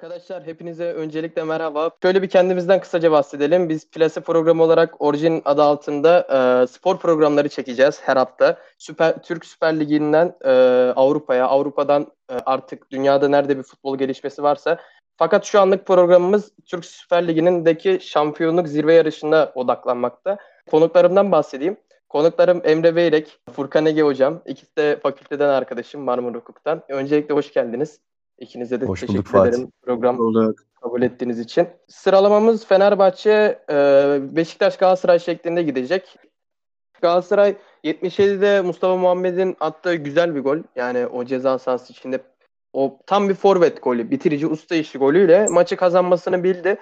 Arkadaşlar hepinize öncelikle merhaba. Şöyle bir kendimizden kısaca bahsedelim. Biz Plase programı olarak Origin adı altında e, spor programları çekeceğiz her hafta. Süper Türk Süper Ligi'nden e, Avrupa'ya, Avrupa'dan e, artık dünyada nerede bir futbol gelişmesi varsa. Fakat şu anlık programımız Türk Süper Ligi'ndeki şampiyonluk zirve yarışına odaklanmakta. Konuklarımdan bahsedeyim. Konuklarım Emre Beyrek, Furkan Ege Hocam. İkisi de fakülteden arkadaşım Marmara Hukuk'tan. Öncelikle hoş geldiniz. İkinize de Hoş teşekkür bulduk Fatih. ederim program Bulduk. kabul ettiğiniz için. Sıralamamız Fenerbahçe, e, Beşiktaş, Galatasaray şeklinde gidecek. Galatasaray 77'de Mustafa Muhammed'in attığı güzel bir gol. Yani o ceza sahası içinde o tam bir forvet golü, bitirici usta işi golüyle maçı kazanmasını bildi.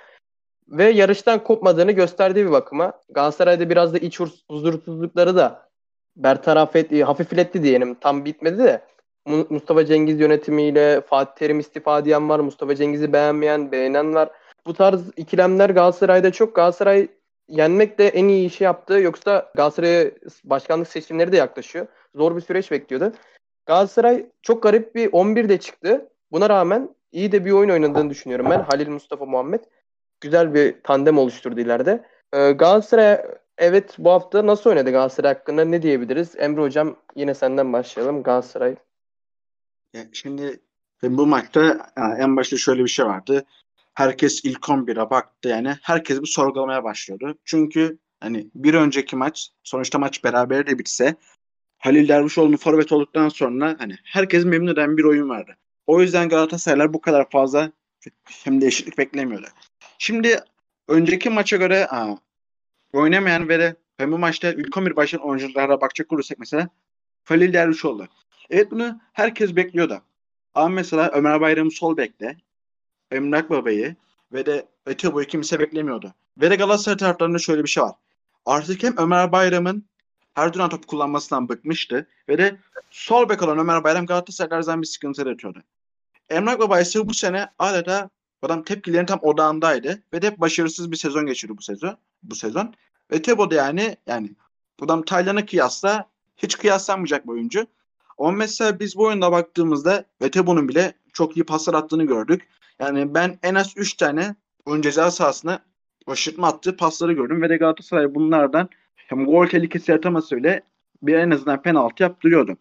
Ve yarıştan kopmadığını gösterdiği bir bakıma. Galatasaray'da biraz da iç huz- huzursuzlukları da bertaraf etti, hafifletti diyelim. Tam bitmedi de. Mu- Mustafa Cengiz yönetimiyle Fatih Terim istifa diyen var. Mustafa Cengiz'i beğenmeyen, beğenen var. Bu tarz ikilemler Galatasaray'da çok. Galatasaray yenmek de en iyi işi yaptı. Yoksa Galatasaray'a başkanlık seçimleri de yaklaşıyor. Zor bir süreç bekliyordu. Galatasaray çok garip bir 11'de çıktı. Buna rağmen iyi de bir oyun oynadığını düşünüyorum ben. Halil Mustafa Muhammed. Güzel bir tandem oluşturdu ileride. Ee, Galatasaray evet bu hafta nasıl oynadı Galatasaray hakkında ne diyebiliriz? Emre Hocam yine senden başlayalım. Galatasaray Şimdi bu maçta e, en başta şöyle bir şey vardı. Herkes ilk 11'e baktı yani. Herkes bir sorgulamaya başlıyordu. Çünkü hani bir önceki maç sonuçta maç beraber de bitse Halil Dervişoğlu'nun forvet olduktan sonra hani herkes memnun eden bir oyun vardı. O yüzden Galatasaraylar bu kadar fazla hem değişiklik beklemiyordu. Şimdi önceki maça göre aa, oynamayan ve de ben bu maçta ilk 11 başlayan oyunculara bakacak olursak mesela Halil Dervişoğlu. Evet bunu herkes bekliyordu. Ama mesela Ömer Bayram'ı sol bekle, Emrak Baba'yı ve de Öteboy'u kimse beklemiyordu. Ve de Galatasaray taraftarında şöyle bir şey var. Artık hem Ömer Bayram'ın her dönem top kullanmasından bıkmıştı ve de sol bek olan Ömer Bayram Galatasaray'da her zaman bir sıkıntı yaratıyordu. Emrak Baba ise bu sene adeta adam tepkilerin tam odağındaydı ve de hep başarısız bir sezon geçirdi bu sezon. Bu sezon. Ve Tebo da yani yani adam Taylan'a kıyasla hiç kıyaslanmayacak bir oyuncu. Ama mesela biz bu oyunda baktığımızda Vetebo'nun bile çok iyi paslar attığını gördük. Yani ben en az 3 tane oyun ceza sahasına şaşırtma attığı pasları gördüm. Ve de Galatasaray bunlardan hem gol tehlikesi yaratamasa bile bir en azından penaltı yaptırıyordu.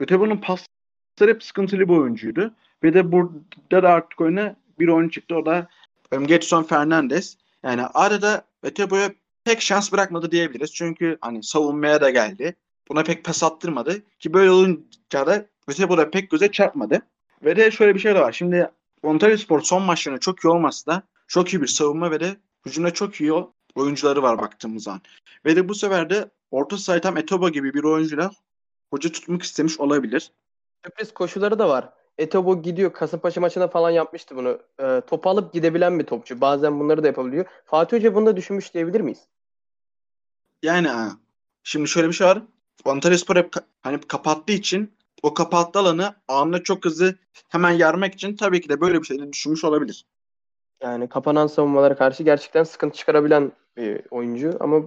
Vetebo'nun pasları hep sıkıntılı bir oyuncuydu. Ve de burada da artık oyuna bir oyuncu çıktı. O da Getson Fernandes. Yani adeta Vetebo'ya pek şans bırakmadı diyebiliriz. Çünkü hani savunmaya da geldi. Buna pek pas attırmadı. Ki böyle olunca da Vetebo da pek göze çarpmadı. Ve de şöyle bir şey de var. Şimdi Ontario Spor son maçlarında çok iyi olmasa da çok iyi bir savunma ve de hücumda çok iyi oyuncuları var baktığımız zaman. Ve de bu sefer de orta sahayı tam Etobo gibi bir oyuncuyla hoca tutmak istemiş olabilir. Sürpriz koşuları da var. Etobo gidiyor. Kasımpaşa maçına falan yapmıştı bunu. Ee, topu alıp gidebilen bir topçu. Bazen bunları da yapabiliyor. Fatih Hoca bunu da düşünmüş diyebilir miyiz? Yani şimdi şöyle bir şey var. Antalyaspor hep ka- hani kapattığı için o kapattığı alanı anında çok hızlı hemen yarmak için tabii ki de böyle bir şey düşünmüş olabilir. Yani kapanan savunmalara karşı gerçekten sıkıntı çıkarabilen bir oyuncu. Ama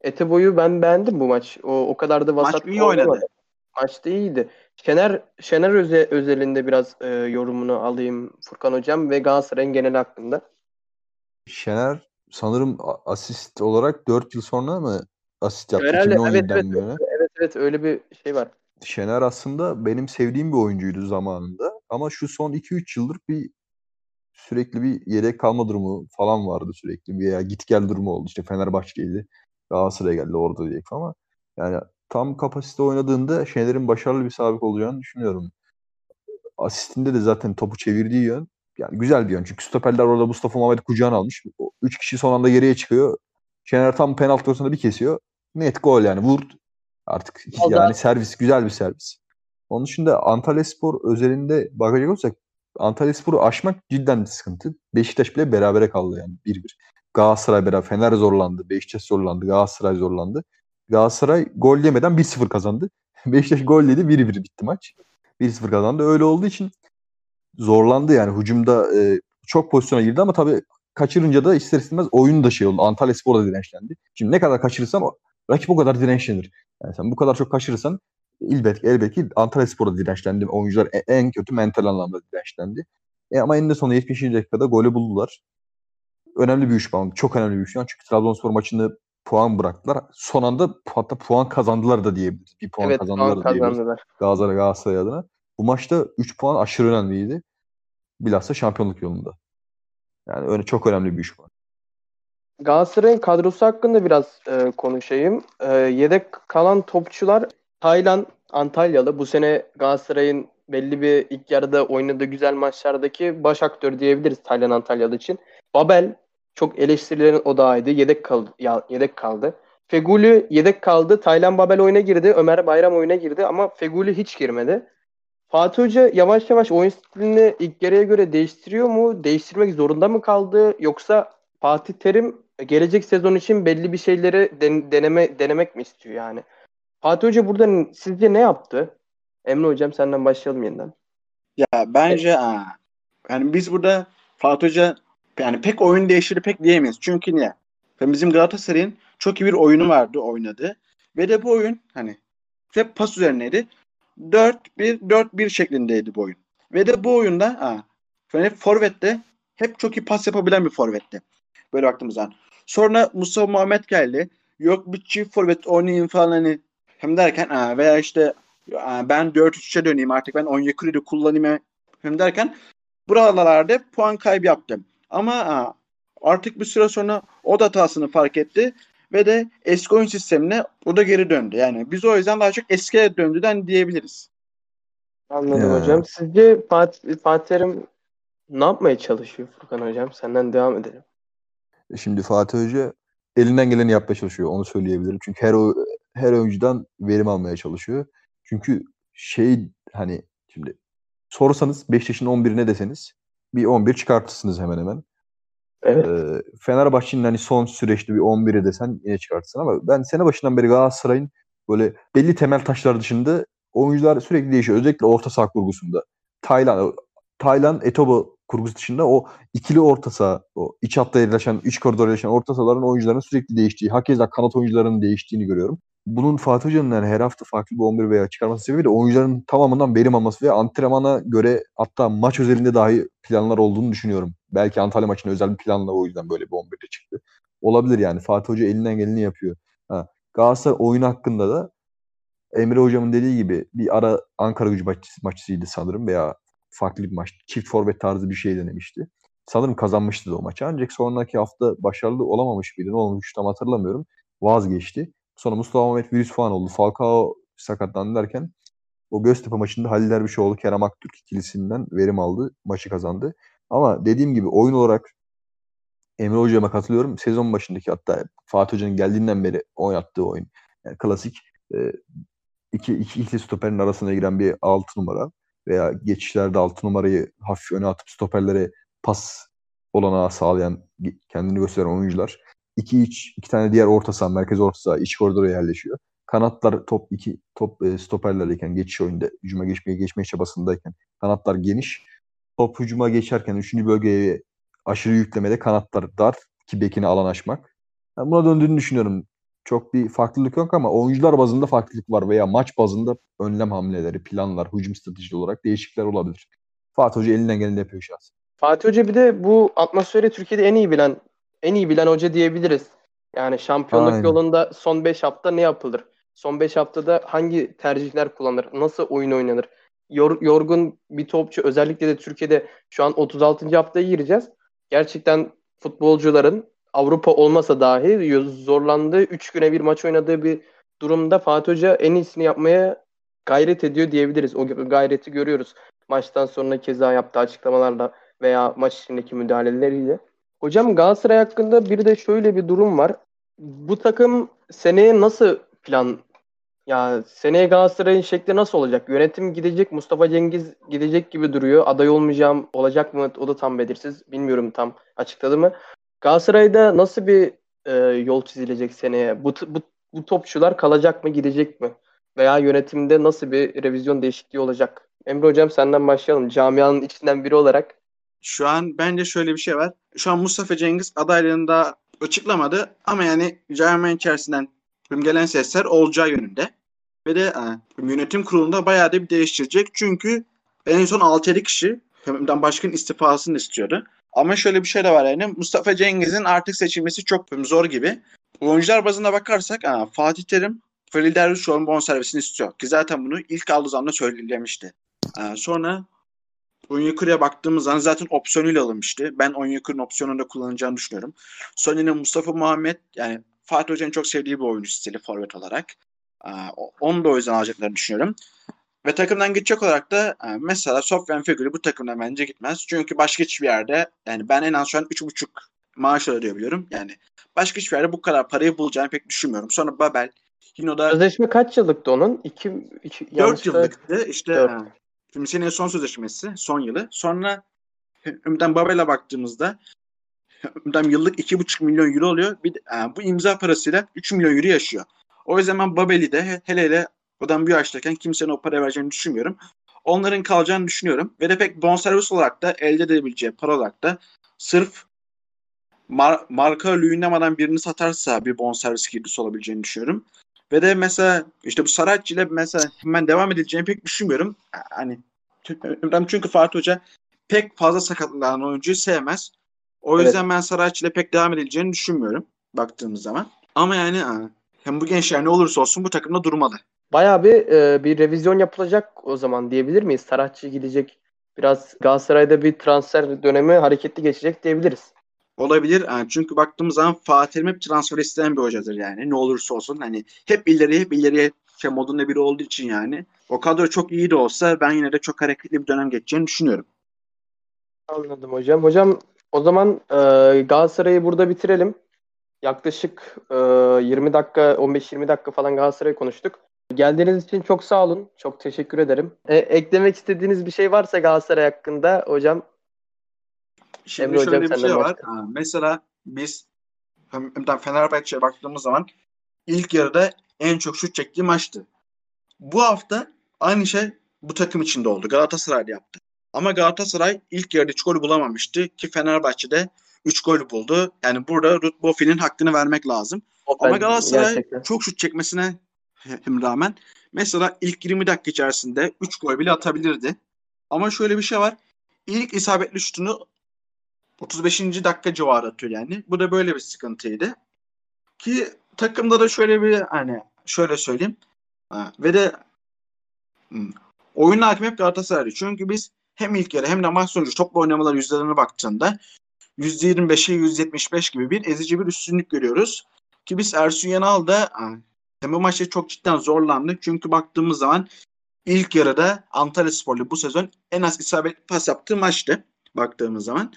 Etebo'yu ben beğendim bu maç. O, o kadar da vasat Maç iyi oynadı. oynamadı. Maçta iyiydi. Şener Şener öze, özelinde biraz e, yorumunu alayım Furkan Hocam ve Galatasaray'ın genel hakkında. Şener sanırım asist olarak 4 yıl sonra mı asist yaptı? Herhalde evet 2017'den evet, evet evet öyle bir şey var. Şener aslında benim sevdiğim bir oyuncuydu zamanında. Ama şu son 2-3 yıldır bir sürekli bir yedek kalma durumu falan vardı sürekli. Bir ya git gel durumu oldu. İşte Fenerbahçe'ydi. Galatasaray'a geldi orada diye ama yani tam kapasite oynadığında Şener'in başarılı bir sabit olacağını düşünüyorum. Asistinde de zaten topu çevirdiği yön yani güzel bir yön. Çünkü stoperler orada Mustafa Muhammed kucağına almış. O üç kişi son anda geriye çıkıyor. Şener tam penaltı noktasında bir kesiyor. Net gol yani. Vur. Artık Vallahi- yani servis. Güzel bir servis. Onun dışında Antalyaspor özelinde bakacak olursak Antalyaspor'u aşmak cidden bir sıkıntı. Beşiktaş bile berabere kaldı yani 1-1. Galatasaray beraber Fener zorlandı. Beşiktaş zorlandı. Galatasaray zorlandı. Galatasaray gol yemeden 1-0 kazandı. Beşiktaş gol yedi 1-1 bitti maç. 1-0 kazandı. Öyle olduğu için zorlandı yani. Hücumda e, çok pozisyona girdi ama tabii kaçırınca da ister istemez oyun da şey oldu. Antalya Spor da dirençlendi. Şimdi ne kadar kaçırırsan o, rakip o kadar dirençlenir. Yani sen bu kadar çok kaçırırsan elbet, elbet ki Antalya Spor'da dirençlendi. Oyuncular e- en kötü mental anlamda dirençlendi. E ama eninde sonunda 70. dakikada golü buldular. Önemli bir 3 puan. Çok önemli bir 3 puan. Çünkü Trabzonspor maçını puan bıraktılar. Son anda hatta puan kazandılar da diyebiliriz. Bir puan evet kazandılar puan da diyebiliriz. kazandılar. Galatasaray, Galatasaray adına. Bu maçta 3 puan aşırı önemliydi. Bilhassa şampiyonluk yolunda. Yani öyle çok önemli bir 3 puan. Galatasaray'ın kadrosu hakkında biraz e, konuşayım. E, yedek kalan topçular Taylan Antalyalı. Bu sene Galatasaray'ın belli bir ilk yarıda oynadığı güzel maçlardaki baş aktör diyebiliriz Taylan Antalyalı için. Babel çok eleştirilerin odağıydı. Yedek kaldı. Ya, yedek kaldı. Feguli yedek kaldı. Taylan Babel oyuna girdi. Ömer Bayram oyuna girdi ama Feguli hiç girmedi. Fatih Hoca yavaş yavaş oyun stilini ilk yarıya göre değiştiriyor mu? Değiştirmek zorunda mı kaldı? Yoksa Fatih Terim gelecek sezon için belli bir şeyleri den- deneme denemek mi istiyor yani? Fatih Hoca burada sizce ne yaptı? Emre Hocam senden başlayalım yeniden. Ya bence aa, yani biz burada Fatih Hoca yani pek oyun değiştirdi pek diyemeyiz. Çünkü niye? Yani bizim Galatasaray'ın çok iyi bir oyunu vardı oynadı. Ve de bu oyun hani hep pas üzerineydi. 4-1-4-1 şeklindeydi bu oyun. Ve de bu oyunda aa, yani hep forvette hep çok iyi pas yapabilen bir forvetti. Böyle baktığımız zaman. Sonra Mustafa Muhammed geldi. Yok bir çift forvet oynayayım falan hani hem derken aa, veya işte ben 4-3'e döneyim artık ben Onyekuru'yu kullanayım hem derken buralarda puan kaybı yaptım. Ama aa, artık bir süre sonra o da hatasını fark etti ve de eski oyun sistemine o da geri döndü. Yani biz o yüzden daha çok eskiye döndüden diyebiliriz. Anladım Ya. hocam. Sizce Fatih, Fatih Terim ne yapmaya çalışıyor Furkan Hocam? Senden devam edelim. E Şimdi Fatih Hoca elinden geleni yapmaya çalışıyor. Onu söyleyebilirim. Çünkü her o- her oyuncudan verim almaya çalışıyor. Çünkü şey hani şimdi sorsanız Beşiktaş'ın 11'i ne deseniz bir 11 çıkartırsınız hemen hemen. Evet. Ee, Fenerbahçe'nin hani son süreçte bir 11'i desen yine çıkartırsın ama ben sene başından beri Galatasaray'ın böyle belli temel taşlar dışında oyuncular sürekli değişiyor. Özellikle orta saha kurgusunda. Taylan, Taylan, Etobo kurgusu dışında o ikili orta saha, o iç hatta yerleşen, iç koridora yerleşen orta sahaların oyuncuların sürekli değiştiği, hakeza kanat oyuncularının değiştiğini görüyorum. Bunun Fatih Hoca'nın yani her hafta farklı bir 11 veya çıkarması sebebi de oyuncuların tamamından verim alması ve antrenmana göre hatta maç özelinde dahi planlar olduğunu düşünüyorum. Belki Antalya maçında özel bir planla o yüzden böyle bir 11'de çıktı. Olabilir yani. Fatih Hoca elinden geleni yapıyor. Ha, Galatasaray oyunu hakkında da Emre Hocam'ın dediği gibi bir ara Ankara gücü maç, maçıydı sanırım veya farklı bir maç. Çift forvet tarzı bir şey denemişti. Sanırım kazanmıştı da o maçı. Ancak sonraki hafta başarılı olamamış mıydı? Ne olmuş tam hatırlamıyorum. Vazgeçti. Sonra Mustafa Mehmet virüs falan oldu. Falcao sakatlandı derken o Göztepe maçında Halil Dervişoğlu, Kerem Aktürk ikilisinden verim aldı. Maçı kazandı. Ama dediğim gibi oyun olarak Emre Hoca'ma katılıyorum. Sezon başındaki hatta Fatih Hoca'nın geldiğinden beri oynattığı oyun. Yani klasik iki, iki ikili stoperin arasına giren bir 6 numara veya geçişlerde 6 numarayı hafif öne atıp stoperlere pas olanağı sağlayan, kendini gösteren oyuncular. İki iç, iki tane diğer orta saha, merkez orta saha, iç koridora yerleşiyor. Kanatlar top iki top e, stoperlerleyken geçiş oyunda hücuma geçmeye geçmeye çabasındayken kanatlar geniş. Top hücuma geçerken üçüncü bölgeye aşırı yüklemede kanatlar dar ki bekine alan açmak. Ben buna döndüğünü düşünüyorum. Çok bir farklılık yok ama oyuncular bazında farklılık var veya maç bazında önlem hamleleri, planlar, hücum stratejisi olarak değişiklikler olabilir. Fatih Hoca elinden geleni yapıyor şahsen. Fatih Hoca bir de bu atmosferi Türkiye'de en iyi bilen en iyi bilen hoca diyebiliriz. Yani şampiyonluk Aynen. yolunda son 5 hafta ne yapılır? Son 5 haftada hangi tercihler kullanılır? Nasıl oyun oynanır? Yor- yorgun bir topçu özellikle de Türkiye'de şu an 36. haftaya gireceğiz. Gerçekten futbolcuların Avrupa olmasa dahi zorlandığı 3 güne bir maç oynadığı bir durumda Fatih Hoca en iyisini yapmaya gayret ediyor diyebiliriz. O gayreti görüyoruz. Maçtan sonra keza yaptığı açıklamalarla veya maç içindeki müdahaleleriyle. Hocam Galatasaray hakkında bir de şöyle bir durum var. Bu takım seneye nasıl plan ya seneye Galatasaray'ın şekli nasıl olacak? Yönetim gidecek, Mustafa Cengiz gidecek gibi duruyor. Aday olmayacağım olacak mı? O da tam belirsiz. Bilmiyorum tam açıkladı mı? Galatasaray'da nasıl bir e, yol çizilecek seneye? Bu, bu, bu topçular kalacak mı, gidecek mi? Veya yönetimde nasıl bir revizyon değişikliği olacak? Emre Hocam senden başlayalım. Camianın içinden biri olarak. Şu an bence şöyle bir şey var. Şu an Mustafa Cengiz adaylığını daha açıklamadı ama yani camianın içerisinden gelen sesler olacağı yönünde. Ve de e, yönetim kurulunda bayağı da bir değiştirecek. Çünkü en son 6-7 kişi Hümdan Başkan istifasını istiyordu. Ama şöyle bir şey de var yani Mustafa Cengiz'in artık seçilmesi çok zor gibi. Oyuncular bazında bakarsak aa, Fatih Terim Feli Dervişoğlu'nun bonservisini istiyor. Ki zaten bunu ilk aldığı zaman söylemişti. Aa, sonra Onyekuru'ya baktığımız zaman zaten opsiyonuyla alınmıştı. Ben Onyekuru'nun opsiyonunu da kullanacağını düşünüyorum. Sonra Mustafa Muhammed yani Fatih Hoca'nın çok sevdiği bir oyuncu stili forvet olarak. Onu da o yüzden alacaklarını düşünüyorum. Ve takımdan gidecek olarak da e, mesela Sofyan Figürü bu takımdan bence gitmez. Çünkü başka hiçbir yerde yani ben en az şu an 3,5 maaş ödeyebiliyorum. Yani başka hiçbir yerde bu kadar parayı bulacağını pek düşünmüyorum. Sonra Babel yine o da Sözleşme kaç yıllıktı onun? 2 2 4 yıllıktı. İşte Dört. e, şimdi senin son sözleşmesi son yılı. Sonra Ümden Babel'e baktığımızda Ümden yıllık 2,5 milyon euro oluyor. Bir e, bu imza parasıyla 3 milyon euro yaşıyor. O yüzden ben Babel'i de he- hele hele adam bu yaştayken kimsenin o para vereceğini düşünmüyorum. Onların kalacağını düşünüyorum. Ve de pek bonservis olarak da elde edebileceği para olarak da sırf mar- marka Luyendama'dan birini satarsa bir bonservis girdisi olabileceğini düşünüyorum. Ve de mesela işte bu Saratçı ile mesela hemen devam edileceğini pek düşünmüyorum. Hani çünkü- Fatih Hoca pek fazla sakatlanan oyuncuyu sevmez. O Evet. yüzden ben Saratçı ile pek devam edileceğini düşünmüyorum baktığımız zaman. Ama yani hem bu gençler ne olursa olsun bu takımda durmalı. Bayağı bir e, bir revizyon yapılacak o zaman diyebilir miyiz? Saratçı gidecek. Biraz Galatasaray'da bir transfer dönemi hareketli geçecek diyebiliriz. Olabilir. Yani çünkü baktığımız zaman Fatih hep transfer isteyen bir hocadır yani. Ne olursa olsun hani hep ileriye hep ileriye şey modunda biri olduğu için yani. O kadro çok iyi de olsa ben yine de çok hareketli bir dönem geçeceğini düşünüyorum. Anladım hocam. Hocam o zaman e, Galatasaray'ı burada bitirelim. Yaklaşık e, 20 dakika, 15-20 dakika falan Galatasaray'ı konuştuk. Geldiğiniz için çok sağ olun. Çok teşekkür ederim. E, eklemek istediğiniz bir şey varsa Galatasaray hakkında hocam Şimdi Emre şöyle hocam bir şey var. Ha, mesela biz Fenerbahçe'ye baktığımız zaman ilk yarıda en çok şut çektiği maçtı. Bu hafta aynı şey bu takım içinde oldu. Galatasaray yaptı. Ama Galatasaray ilk yarıda 3 gol bulamamıştı ki Fenerbahçe'de 3 gol buldu. Yani burada Ruth Bofi'nin hakkını vermek lazım. Ama ben Galatasaray gerçekten çok şut çekmesine hem rağmen mesela ilk 20 dakika içerisinde 3 gol bile atabilirdi. Ama şöyle bir şey var. İlk isabetli şutunu 35. dakika civarı atıyor yani. Bu da böyle bir sıkıntıydı. Ki takımda da şöyle bir hani şöyle söyleyeyim. Ha, ve de hmm, oyun hakimi hep Galatasaray'dı. Çünkü biz hem ilk yarı hem de maç sonucu topla oynamalar yüzdelerine baktığında %25'e %75 gibi bir ezici bir üstünlük görüyoruz. Ki biz Ersun Yanal'da ha, hem bu maçta çok cidden zorlandı. Çünkü baktığımız zaman ilk yarıda Antalya Spor'la bu sezon en az isabetli pas yaptığı maçtı. Baktığımız zaman.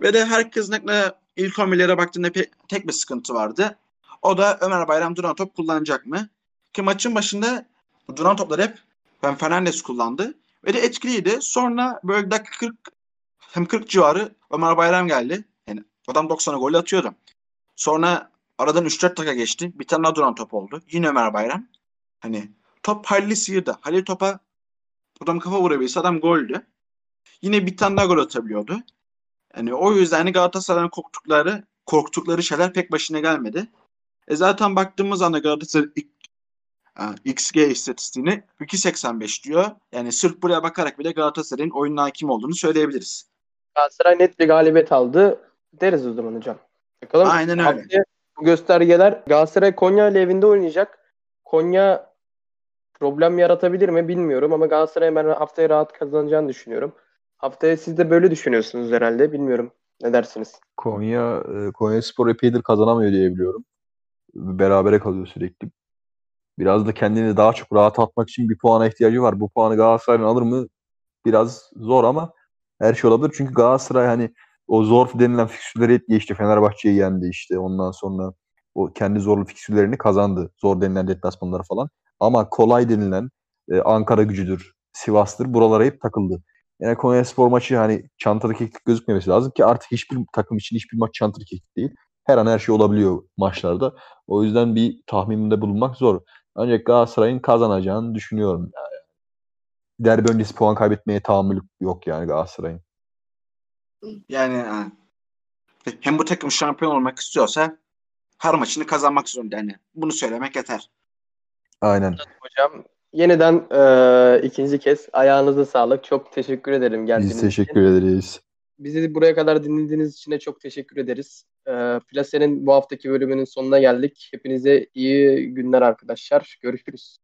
Ve de herkesin aklına ilk 11'lere baktığında tek bir sıkıntı vardı. O da Ömer Bayram duran top kullanacak mı? Ki maçın başında duran topları hep Ben Fernandes kullandı. Ve de etkiliydi. Sonra böyle dakika 40 hem 40 civarı Ömer Bayram geldi. Yani adam 90'a gol atıyordu. Sonra aradan 3-4 dakika geçti. Bir tane daha duran top oldu. Yine Ömer Bayram. Hani top Halil'i sıyırdı. Halil topa adam kafa vurabilse adam goldü. Yine bir tane daha gol atabiliyordu. Yani o yüzden hani Galatasaray'ın korktukları korktukları şeyler pek başına gelmedi. E zaten baktığımız anda Galatasaray XG istatistiğini 2.85 diyor. Yani sırf buraya bakarak bile Galatasaray'ın oyunun hakim olduğunu söyleyebiliriz. Galatasaray net bir galibiyet aldı deriz o zaman hocam. Bakalım Aynen öyle. haftaya bu göstergeler Galatasaray Konya ile evinde oynayacak. Konya problem yaratabilir mi bilmiyorum ama Galatasaray ben haftaya rahat kazanacağını düşünüyorum. Haftaya siz de böyle düşünüyorsunuz herhalde. Bilmiyorum. Ne dersiniz? Konya e, Konya Spor epeydir kazanamıyor diye biliyorum. Berabere kalıyor sürekli. Biraz da kendini daha çok rahat atmak için bir puana ihtiyacı var. Bu puanı Galatasaray'ın alır mı? Biraz zor ama her şey olabilir. Çünkü Galatasaray hani o zor denilen fikstürleri geçti. Fenerbahçe'yi yendi işte. Ondan sonra o kendi zorlu fikstürlerini kazandı. Zor denilen deplasmanları falan. Ama kolay denilen e, Ankara gücüdür, Sivas'tır. Buralara hep takıldı. Yani Konya Spor maçı hani çantada keklik gözükmemesi lazım ki artık hiçbir takım için hiçbir maç çantada keklik değil. Her an her şey olabiliyor maçlarda. O yüzden bir tahmininde bulunmak zor. Ancak Galatasaray'ın kazanacağını düşünüyorum. Yani. Derbi öncesi puan kaybetmeye tahammül yok yani Galatasaray'ın. Yani ha, hem bu takım şampiyon olmak istiyorsa her maçını kazanmak zorunda. Yani bunu söylemek yeter. Aynen. Hocam yeniden e, ikinci kez ayağınıza sağlık. Çok teşekkür ederim geldiğiniz Biz teşekkür için. ederiz. Bizi buraya kadar dinlediğiniz için de çok teşekkür ederiz. E, Plase'nin bu haftaki bölümünün sonuna geldik. Hepinize iyi günler arkadaşlar. Görüşürüz.